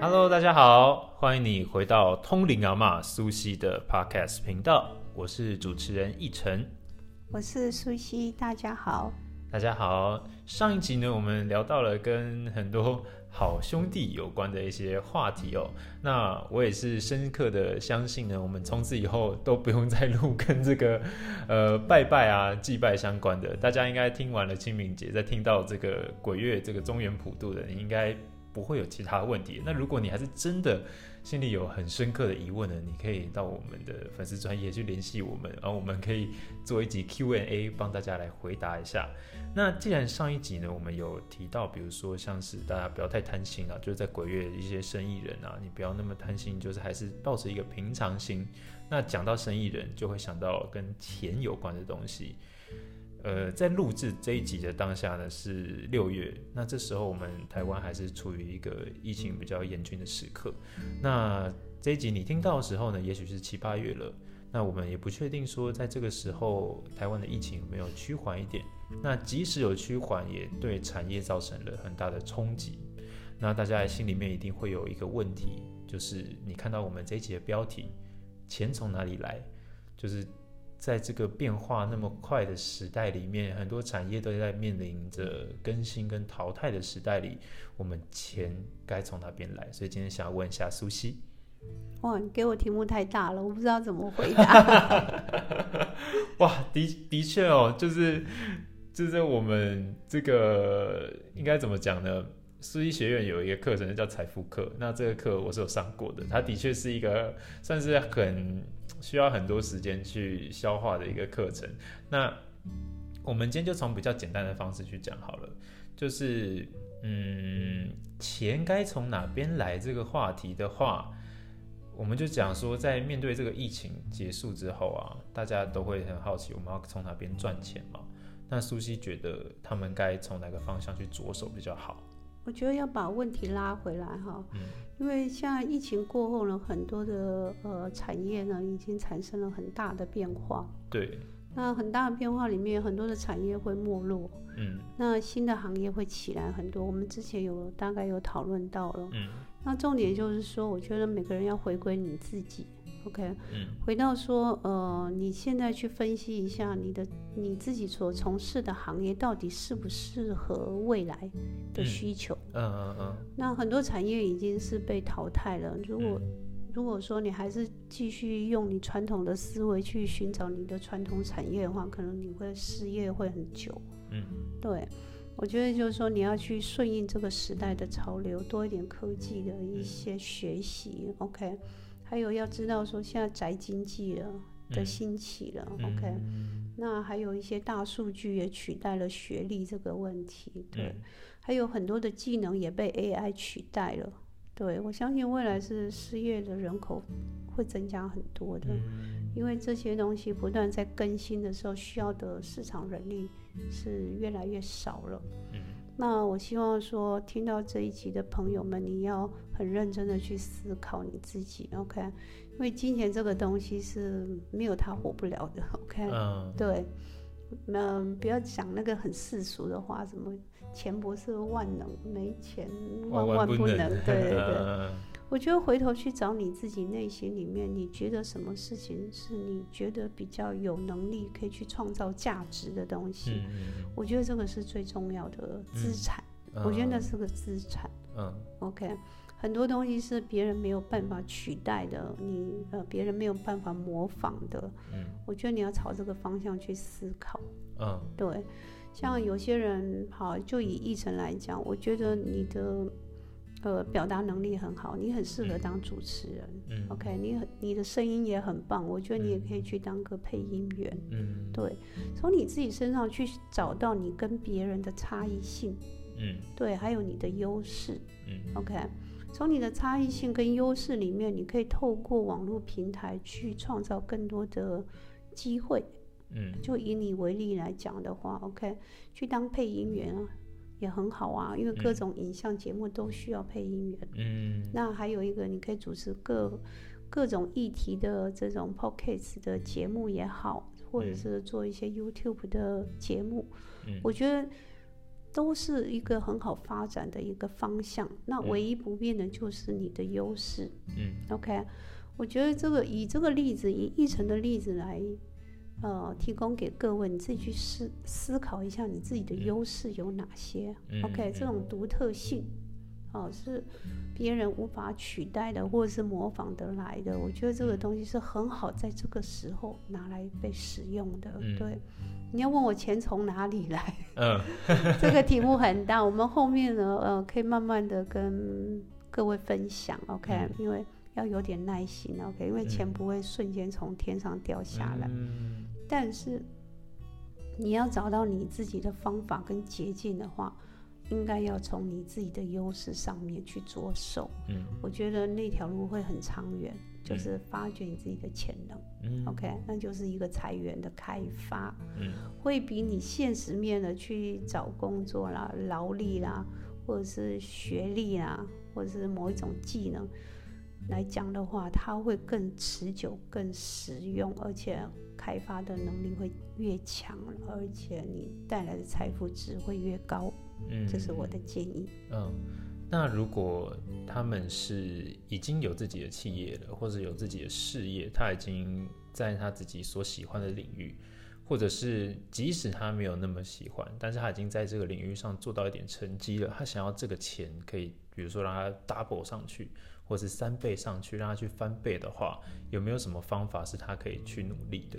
Hello，大家好，欢迎你回到通灵阿嬷苏西的 Podcast 频道，我是主持人奕晨。我是苏西，大家好。大家好，上一集呢，我们聊到了跟很多好兄弟有关的一些话题哦。那我也是深刻的相信呢，我们从此以后都不用再录跟这个 呃拜拜啊、祭拜相关的。大家应该听完了清明节，再听到这个鬼月这个中原普渡的，你应该。不会有其他问题。那如果你还是真的心里有很深刻的疑问呢，你可以到我们的粉丝专业去联系我们，然后我们可以做一集 Q&A 帮大家来回答一下。那既然上一集呢，我们有提到，比如说像是大家不要太贪心啊，就是在鬼月一些生意人啊，你不要那么贪心，就是还是保持一个平常心。那讲到生意人，就会想到跟钱有关的东西。呃，在录制这一集的当下呢，是六月。那这时候我们台湾还是处于一个疫情比较严峻的时刻。那这一集你听到的时候呢，也许是七八月了。那我们也不确定说，在这个时候台湾的疫情有没有趋缓一点。那即使有趋缓，也对产业造成了很大的冲击。那大家心里面一定会有一个问题，就是你看到我们这一集的标题“钱从哪里来”，就是。在这个变化那么快的时代里面，很多产业都在面临着更新跟淘汰的时代里，我们钱该从哪边来？所以今天想要问一下苏西。哇，你给我题目太大了，我不知道怎么回答。哇，的的确哦，就是就是我们这个应该怎么讲呢？苏西学院有一个课程叫财富课，那这个课我是有上过的，它的确是一个算是很。需要很多时间去消化的一个课程。那我们今天就从比较简单的方式去讲好了，就是嗯，钱该从哪边来这个话题的话，我们就讲说，在面对这个疫情结束之后啊，大家都会很好奇，我们要从哪边赚钱嘛？那苏西觉得他们该从哪个方向去着手比较好？我觉得要把问题拉回来哈，因为现在疫情过后呢，很多的呃产业呢已经产生了很大的变化。对。那很大的变化里面，很多的产业会没落。嗯。那新的行业会起来很多，我们之前有大概有讨论到了。嗯。那重点就是说，我觉得每个人要回归你自己。OK，嗯，回到说，呃，你现在去分析一下你的你自己所从事的行业到底适不适合未来的需求？嗯嗯嗯。那很多产业已经是被淘汰了。如果如果说你还是继续用你传统的思维去寻找你的传统产业的话，可能你会失业会很久。嗯，对，我觉得就是说你要去顺应这个时代的潮流，多一点科技的一些学习。OK。还有要知道说，现在宅经济了的兴起了，OK，那还有一些大数据也取代了学历这个问题，对，还有很多的技能也被 AI 取代了，对我相信未来是失业的人口会增加很多的，因为这些东西不断在更新的时候，需要的市场人力是越来越少了。那我希望说，听到这一集的朋友们，你要很认真的去思考你自己，OK？因为金钱这个东西是没有它活不了的，OK？嗯，对，嗯，不要讲那个很世俗的话，什么钱不是万能，没钱万万不能，对 对对。我觉得回头去找你自己内心里面，你觉得什么事情是你觉得比较有能力可以去创造价值的东西？我觉得这个是最重要的资产。我觉得那是个资产。嗯，OK，很多东西是别人没有办法取代的，你呃别人没有办法模仿的。嗯，我觉得你要朝这个方向去思考。嗯，对，像有些人，好，就以议程来讲，我觉得你的。呃，表达能力很好，你很适合当主持人。嗯，OK，你很你的声音也很棒，我觉得你也可以去当个配音员。嗯，对，从你自己身上去找到你跟别人的差异性。嗯，对，还有你的优势。嗯，OK，从你的差异性跟优势里面，你可以透过网络平台去创造更多的机会。嗯，就以你为例来讲的话，OK，去当配音员啊。也很好啊，因为各种影像节目都需要配音员。嗯，那还有一个，你可以主持各各种议题的这种 podcast 的节目也好，或者是做一些 YouTube 的节目。嗯，我觉得都是一个很好发展的一个方向。那唯一不变的就是你的优势。嗯，OK，我觉得这个以这个例子，以议程的例子来，呃，提供给各位，你自己去思思考一下，你自己的优势有哪些？OK，这种独特性，哦，是别人无法取代的，或者是模仿得来的。我觉得这个东西是很好在这个时候拿来被使用的。对。你要问我钱从哪里来？嗯，这个题目很大，我们后面呢，呃，可以慢慢的跟各位分享，OK？因为要有点耐心，OK？因为钱不会瞬间从天上掉下来，嗯，但是你要找到你自己的方法跟捷径的话，应该要从你自己的优势上面去着手，嗯，我觉得那条路会很长远。就是发掘你自己的潜能，OK，那就是一个财源的开发，会比你现实面的去找工作啦、劳力啦，或者是学历啦，或者是某一种技能来讲的话，它会更持久、更实用，而且开发的能力会越强，而且你带来的财富值会越高。嗯，这是我的建议。嗯。那如果他们是已经有自己的企业了，或者有自己的事业，他已经在他自己所喜欢的领域，或者是即使他没有那么喜欢，但是他已经在这个领域上做到一点成绩了，他想要这个钱可以，比如说让他 double 上去，或是三倍上去，让他去翻倍的话，有没有什么方法是他可以去努力的？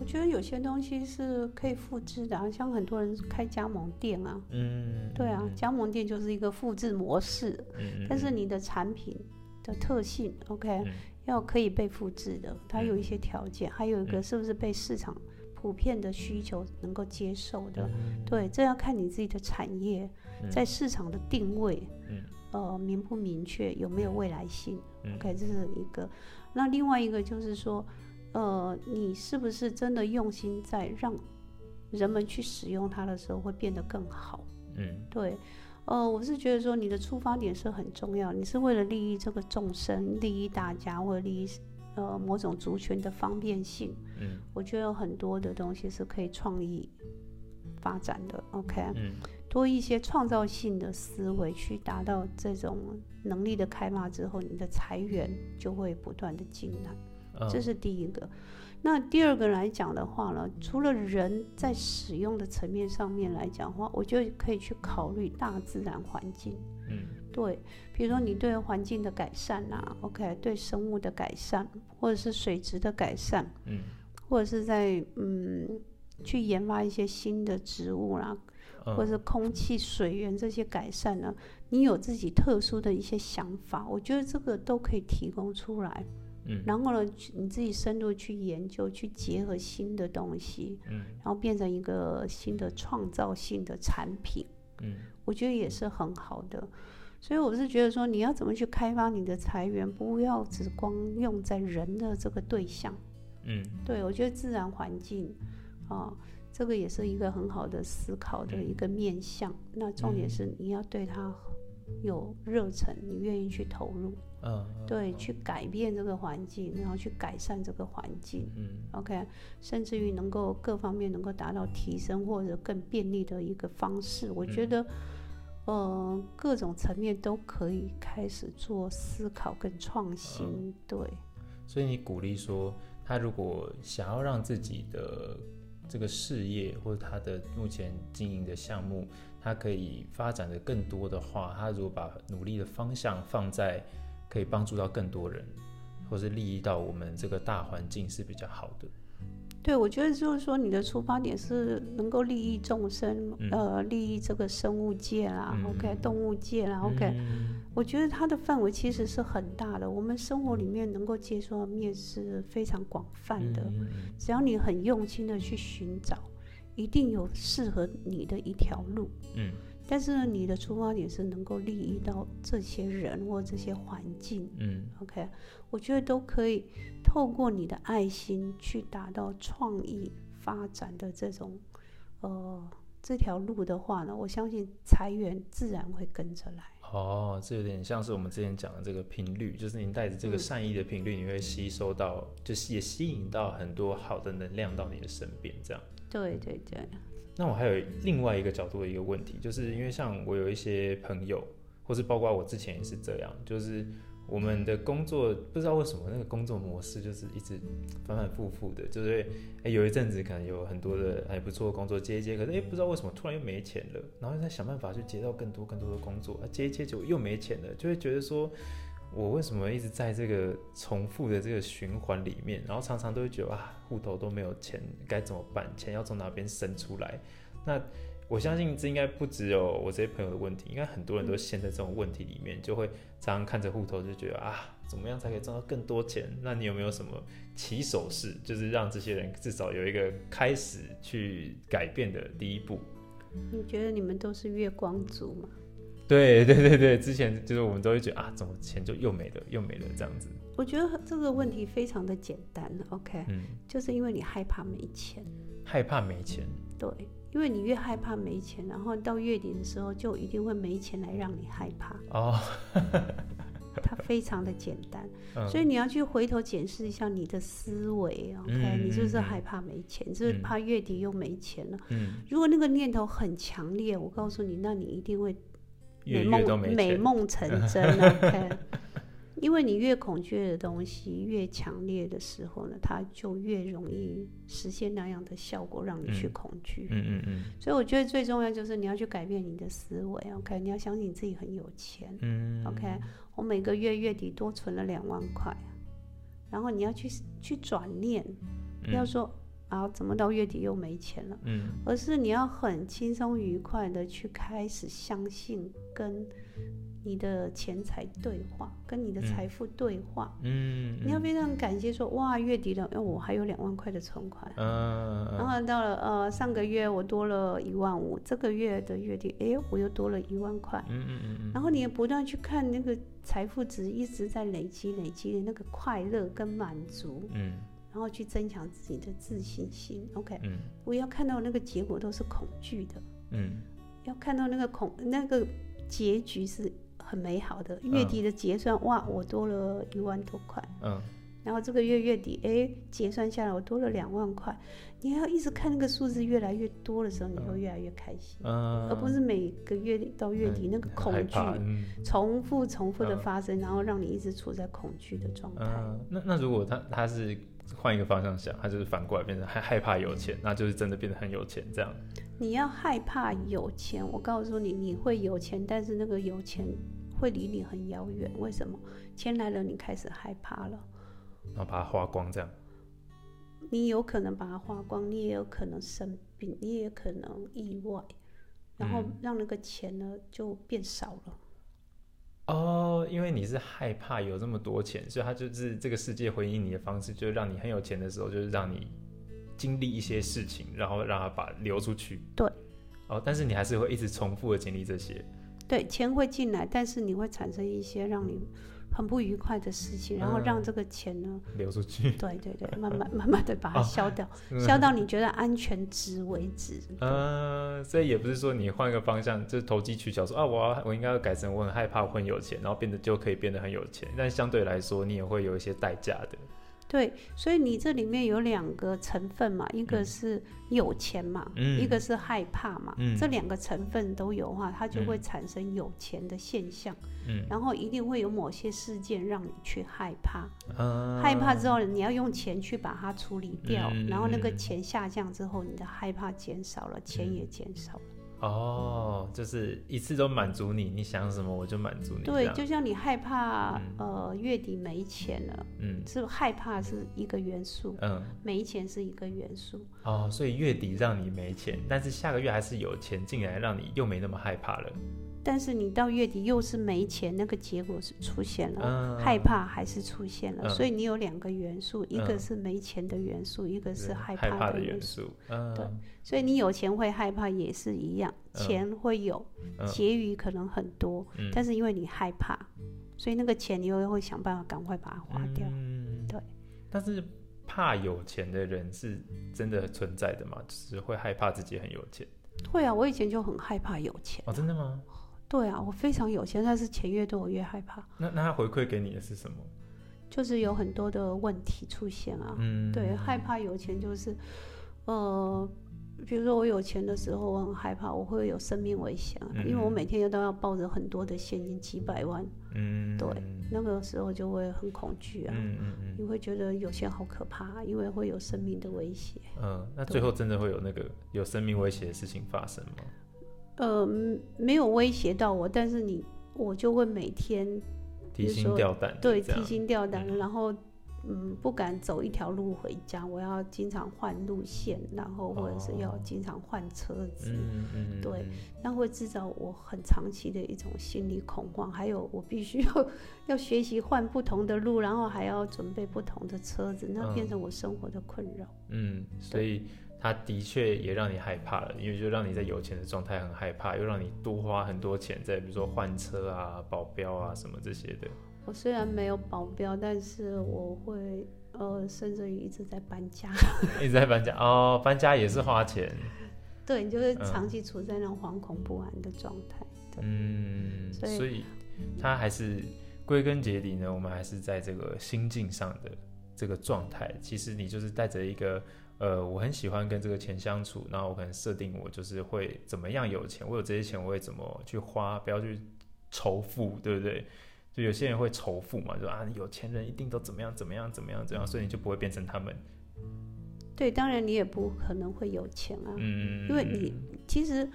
我觉得有些东西是可以复制的，像很多人开加盟店啊，嗯，对啊，加盟店就是一个复制模式，嗯，但是你的产品的特性，OK，要可以被复制的，它有一些条件，还有一个是不是被市场普遍的需求能够接受的，对，这要看你自己的产业在市场的定位，嗯，呃，明不明确，有没有未来性，OK，这是一个，那另外一个就是说。呃，你是不是真的用心在让人们去使用它的时候会变得更好？嗯，对。呃，我是觉得说你的出发点是很重要，你是为了利益这个众生，利益大家，或者利益呃某种族群的方便性。嗯，我觉得有很多的东西是可以创意发展的。OK，嗯，多一些创造性的思维去达到这种能力的开发之后，你的财源就会不断的进来。这是第一个，那第二个来讲的话呢，除了人在使用的层面上面来讲的话，我就可以去考虑大自然环境。嗯，对，比如说你对环境的改善啊，OK，对生物的改善，或者是水质的改善，嗯，或者是在嗯去研发一些新的植物啦，或者是空气、水源这些改善呢，你有自己特殊的一些想法，我觉得这个都可以提供出来。然后呢，你自己深入去研究，去结合新的东西，嗯，然后变成一个新的创造性的产品，嗯，我觉得也是很好的。所以我是觉得说，你要怎么去开发你的财源，不要只光用在人的这个对象，嗯，对我觉得自然环境啊，这个也是一个很好的思考的一个面向。那重点是你要对它有热忱，你愿意去投入。嗯，对，去改变这个环境，然后去改善这个环境，嗯，OK，甚至于能够各方面能够达到提升或者更便利的一个方式，我觉得，呃，各种层面都可以开始做思考跟创新，对。所以你鼓励说，他如果想要让自己的这个事业或者他的目前经营的项目，他可以发展的更多的话，他如果把努力的方向放在。可以帮助到更多人，或是利益到我们这个大环境是比较好的。对，我觉得就是说，你的出发点是能够利益众生，呃，利益这个生物界啦，OK，动物界啦，OK。我觉得它的范围其实是很大的，我们生活里面能够接触的面是非常广泛的。只要你很用心的去寻找，一定有适合你的一条路。嗯。但是呢，你的出发点是能够利益到这些人或这些环境，嗯，OK，我觉得都可以透过你的爱心去达到创意发展的这种，呃，这条路的话呢，我相信财源自然会跟着来。哦，这有点像是我们之前讲的这个频率，就是你带着这个善意的频率，你会吸收到，就是也吸引到很多好的能量到你的身边，这样。对对对。那我还有另外一个角度的一个问题，就是因为像我有一些朋友，或是包括我之前也是这样，就是我们的工作不知道为什么那个工作模式就是一直反反复复的，就是哎有一阵子可能有很多的还不错的工作接一接，可是哎不知道为什么突然又没钱了，然后再想办法去接到更多更多的工作，啊接一接就又没钱了，就会觉得说。我为什么一直在这个重复的这个循环里面？然后常常都会觉得啊，户头都没有钱，该怎么办？钱要从哪边生出来？那我相信这应该不只有我这些朋友的问题，应该很多人都陷在这种问题里面，就会常常看着户头就觉得啊，怎么样才可以赚到更多钱？那你有没有什么起手式，就是让这些人至少有一个开始去改变的第一步？你觉得你们都是月光族吗？对对对对，之前就是我们都会觉得啊，怎么钱就又没了又没了这样子。我觉得这个问题非常的简单，OK，嗯，就是因为你害怕没钱，害怕没钱，对，因为你越害怕没钱，然后到月底的时候就一定会没钱来让你害怕哦。它非常的简单，所以你要去回头检视一下你的思维，OK，你就是害怕没钱，就是怕月底又没钱了。嗯，如果那个念头很强烈，我告诉你，那你一定会。美梦美梦成真，OK。因为你越恐惧的东西越强烈的时候呢，它就越容易实现那样的效果，让你去恐惧。嗯嗯嗯。所以我觉得最重要就是你要去改变你的思维，OK。你要相信你自己很有钱，嗯，OK。我每个月月底多存了两万块，然后你要去去转念，不要说。啊，怎么到月底又没钱了？嗯，而是你要很轻松愉快的去开始相信，跟你的钱财对话，跟你的财富对话。嗯，你要非常感谢说，哇，月底了，因为我还有两万块的存款。嗯，然后到了呃上个月我多了一万五，这个月的月底，哎，我又多了一万块。嗯嗯嗯嗯。然后你也不断去看那个财富值一直在累积累积的那个快乐跟满足。嗯。然后去增强自己的自信心，OK，嗯，不要看到那个结果都是恐惧的，嗯，要看到那个恐那个结局是很美好的。月底的结算，哇，我多了一万多块，嗯，然后这个月月底，哎，结算下来我多了两万块。你要一直看那个数字越来越多的时候，你会越来越开心，嗯，而不是每个月到月底那个恐惧重复重复的发生，然后让你一直处在恐惧的状态。那那如果他他是。换一个方向想，他就是反过来变成害害怕有钱，那就是真的变得很有钱这样。你要害怕有钱，我告诉你，你会有钱，但是那个有钱会离你很遥远。为什么？钱来了，你开始害怕了，然后把它花光这样。你有可能把它花光，你也有可能生病，你也可能意外，然后让那个钱呢就变少了。哦，因为你是害怕有这么多钱，所以他就是这个世界回应你的方式，就是让你很有钱的时候，就是让你经历一些事情，然后让他把流出去。对。哦，但是你还是会一直重复的经历这些。对，钱会进来，但是你会产生一些让你。很不愉快的事情，然后让这个钱呢流出去。对对对，慢慢慢慢的把它消掉，消到你觉得安全值为止。嗯，所以也不是说你换一个方向，就是投机取巧，说啊，我要我应该要改成我很害怕我很有钱，然后变得就可以变得很有钱，但相对来说你也会有一些代价的。对，所以你这里面有两个成分嘛，一个是有钱嘛，一个是害怕嘛，这两个成分都有的话，它就会产生有钱的现象。嗯，然后一定会有某些事件让你去害怕，害怕之后你要用钱去把它处理掉，然后那个钱下降之后，你的害怕减少了，钱也减少了。哦，就是一次都满足你，你想什么我就满足你。对，就像你害怕呃月底没钱了，嗯，是害怕是一个元素，嗯，没钱是一个元素。哦，所以月底让你没钱，但是下个月还是有钱进来，让你又没那么害怕了。但是你到月底又是没钱，那个结果是出现了，害怕还是出现了，所以你有两个元素，一个是没钱的元素，一个是害怕的元素。对，所以你有钱会害怕也是一样，钱会有，结余可能很多，但是因为你害怕，所以那个钱你又会想办法赶快把它花掉。对，但是怕有钱的人是真的存在的吗？就是会害怕自己很有钱？会啊，我以前就很害怕有钱。哦，真的吗？对啊，我非常有钱，但是钱越多我越害怕。那那他回馈给你的是什么？就是有很多的问题出现啊。嗯，对，害怕有钱就是，呃，比如说我有钱的时候，我很害怕我会有生命危险，因为我每天都要抱着很多的现金，几百万。嗯，对，那个时候就会很恐惧啊。嗯嗯嗯，你会觉得有钱好可怕，因为会有生命的威胁。嗯，那最后真的会有那个有生命威胁的事情发生吗？呃，没有威胁到我，但是你我就会每天提心吊胆，对，提心吊胆的，然后。嗯，不敢走一条路回家，我要经常换路线，然后或者是要经常换车子，对，那会制造我很长期的一种心理恐慌。还有，我必须 要要学习换不同的路，然后还要准备不同的车子，那变成我生活的困扰。嗯，所以他的确也让你害怕了，因为就让你在有钱的状态很害怕，又让你多花很多钱在比如说换车啊、保镖啊什么这些的。我虽然没有保镖，但是我会呃，甚至于一直在搬家，一直在搬家哦，搬家也是花钱。对，你就是长期处在那种惶恐不安的状态。嗯，所以他还是归根结底呢，我们还是在这个心境上的这个状态。其实你就是带着一个呃，我很喜欢跟这个钱相处，然后我可能设定我就是会怎么样有钱，我有这些钱我会怎么去花，不要去仇富，对不对？就有些人会仇富嘛，就啊，有钱人一定都怎么样怎么样怎么样怎样，所以你就不会变成他们。对，当然你也不可能会有钱啊，嗯，因为你其实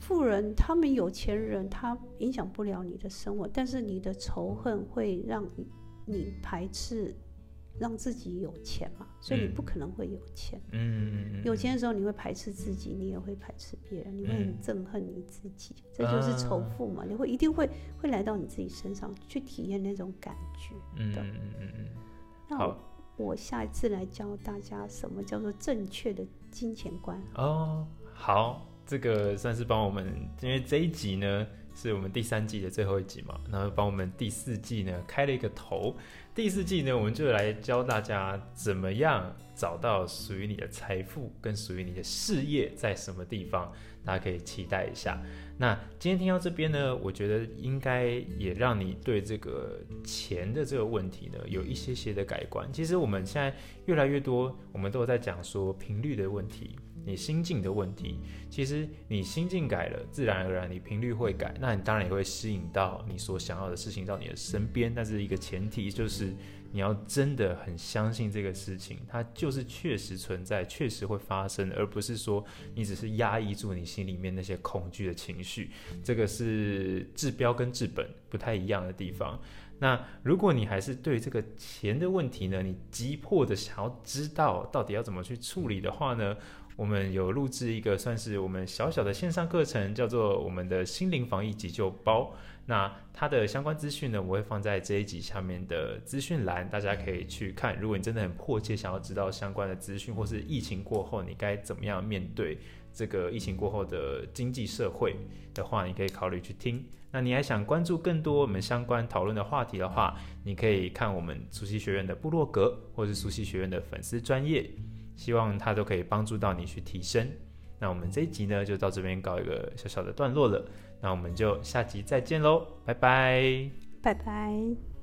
富人他们有钱人他影响不了你的生活，但是你的仇恨会让你排斥。让自己有钱嘛，所以你不可能会有钱。嗯，有钱的时候你会排斥自己，你也会排斥别人，你会很憎恨你自己，这就是仇富嘛。你会一定会会来到你自己身上去体验那种感觉。嗯嗯嗯嗯。那我下一次来教大家什么叫做正确的金钱观。哦，好，这个算是帮我们，因为这一集呢是我们第三季的最后一集嘛，然后帮我们第四季呢开了一个头。第四季呢，我们就来教大家怎么样找到属于你的财富跟属于你的事业在什么地方，大家可以期待一下。那今天听到这边呢，我觉得应该也让你对这个钱的这个问题呢有一些些的改观。其实我们现在越来越多，我们都有在讲说频率的问题。你心境的问题，其实你心境改了，自然而然你频率会改，那你当然也会吸引到你所想要的事情到你的身边。但是一个前提就是你要真的很相信这个事情，它就是确实存在，确实会发生，而不是说你只是压抑住你心里面那些恐惧的情绪。这个是治标跟治本不太一样的地方。那如果你还是对这个钱的问题呢，你急迫的想要知道到底要怎么去处理的话呢？我们有录制一个算是我们小小的线上课程，叫做我们的心灵防疫急救包。那它的相关资讯呢，我会放在这一集下面的资讯栏，大家可以去看。如果你真的很迫切想要知道相关的资讯，或是疫情过后你该怎么样面对这个疫情过后的经济社会的话，你可以考虑去听。那你还想关注更多我们相关讨论的话题的话，你可以看我们熟悉学院的部落格，或是熟悉学院的粉丝专业。希望它都可以帮助到你去提升。那我们这一集呢，就到这边搞一个小小的段落了。那我们就下集再见喽，拜拜，拜拜。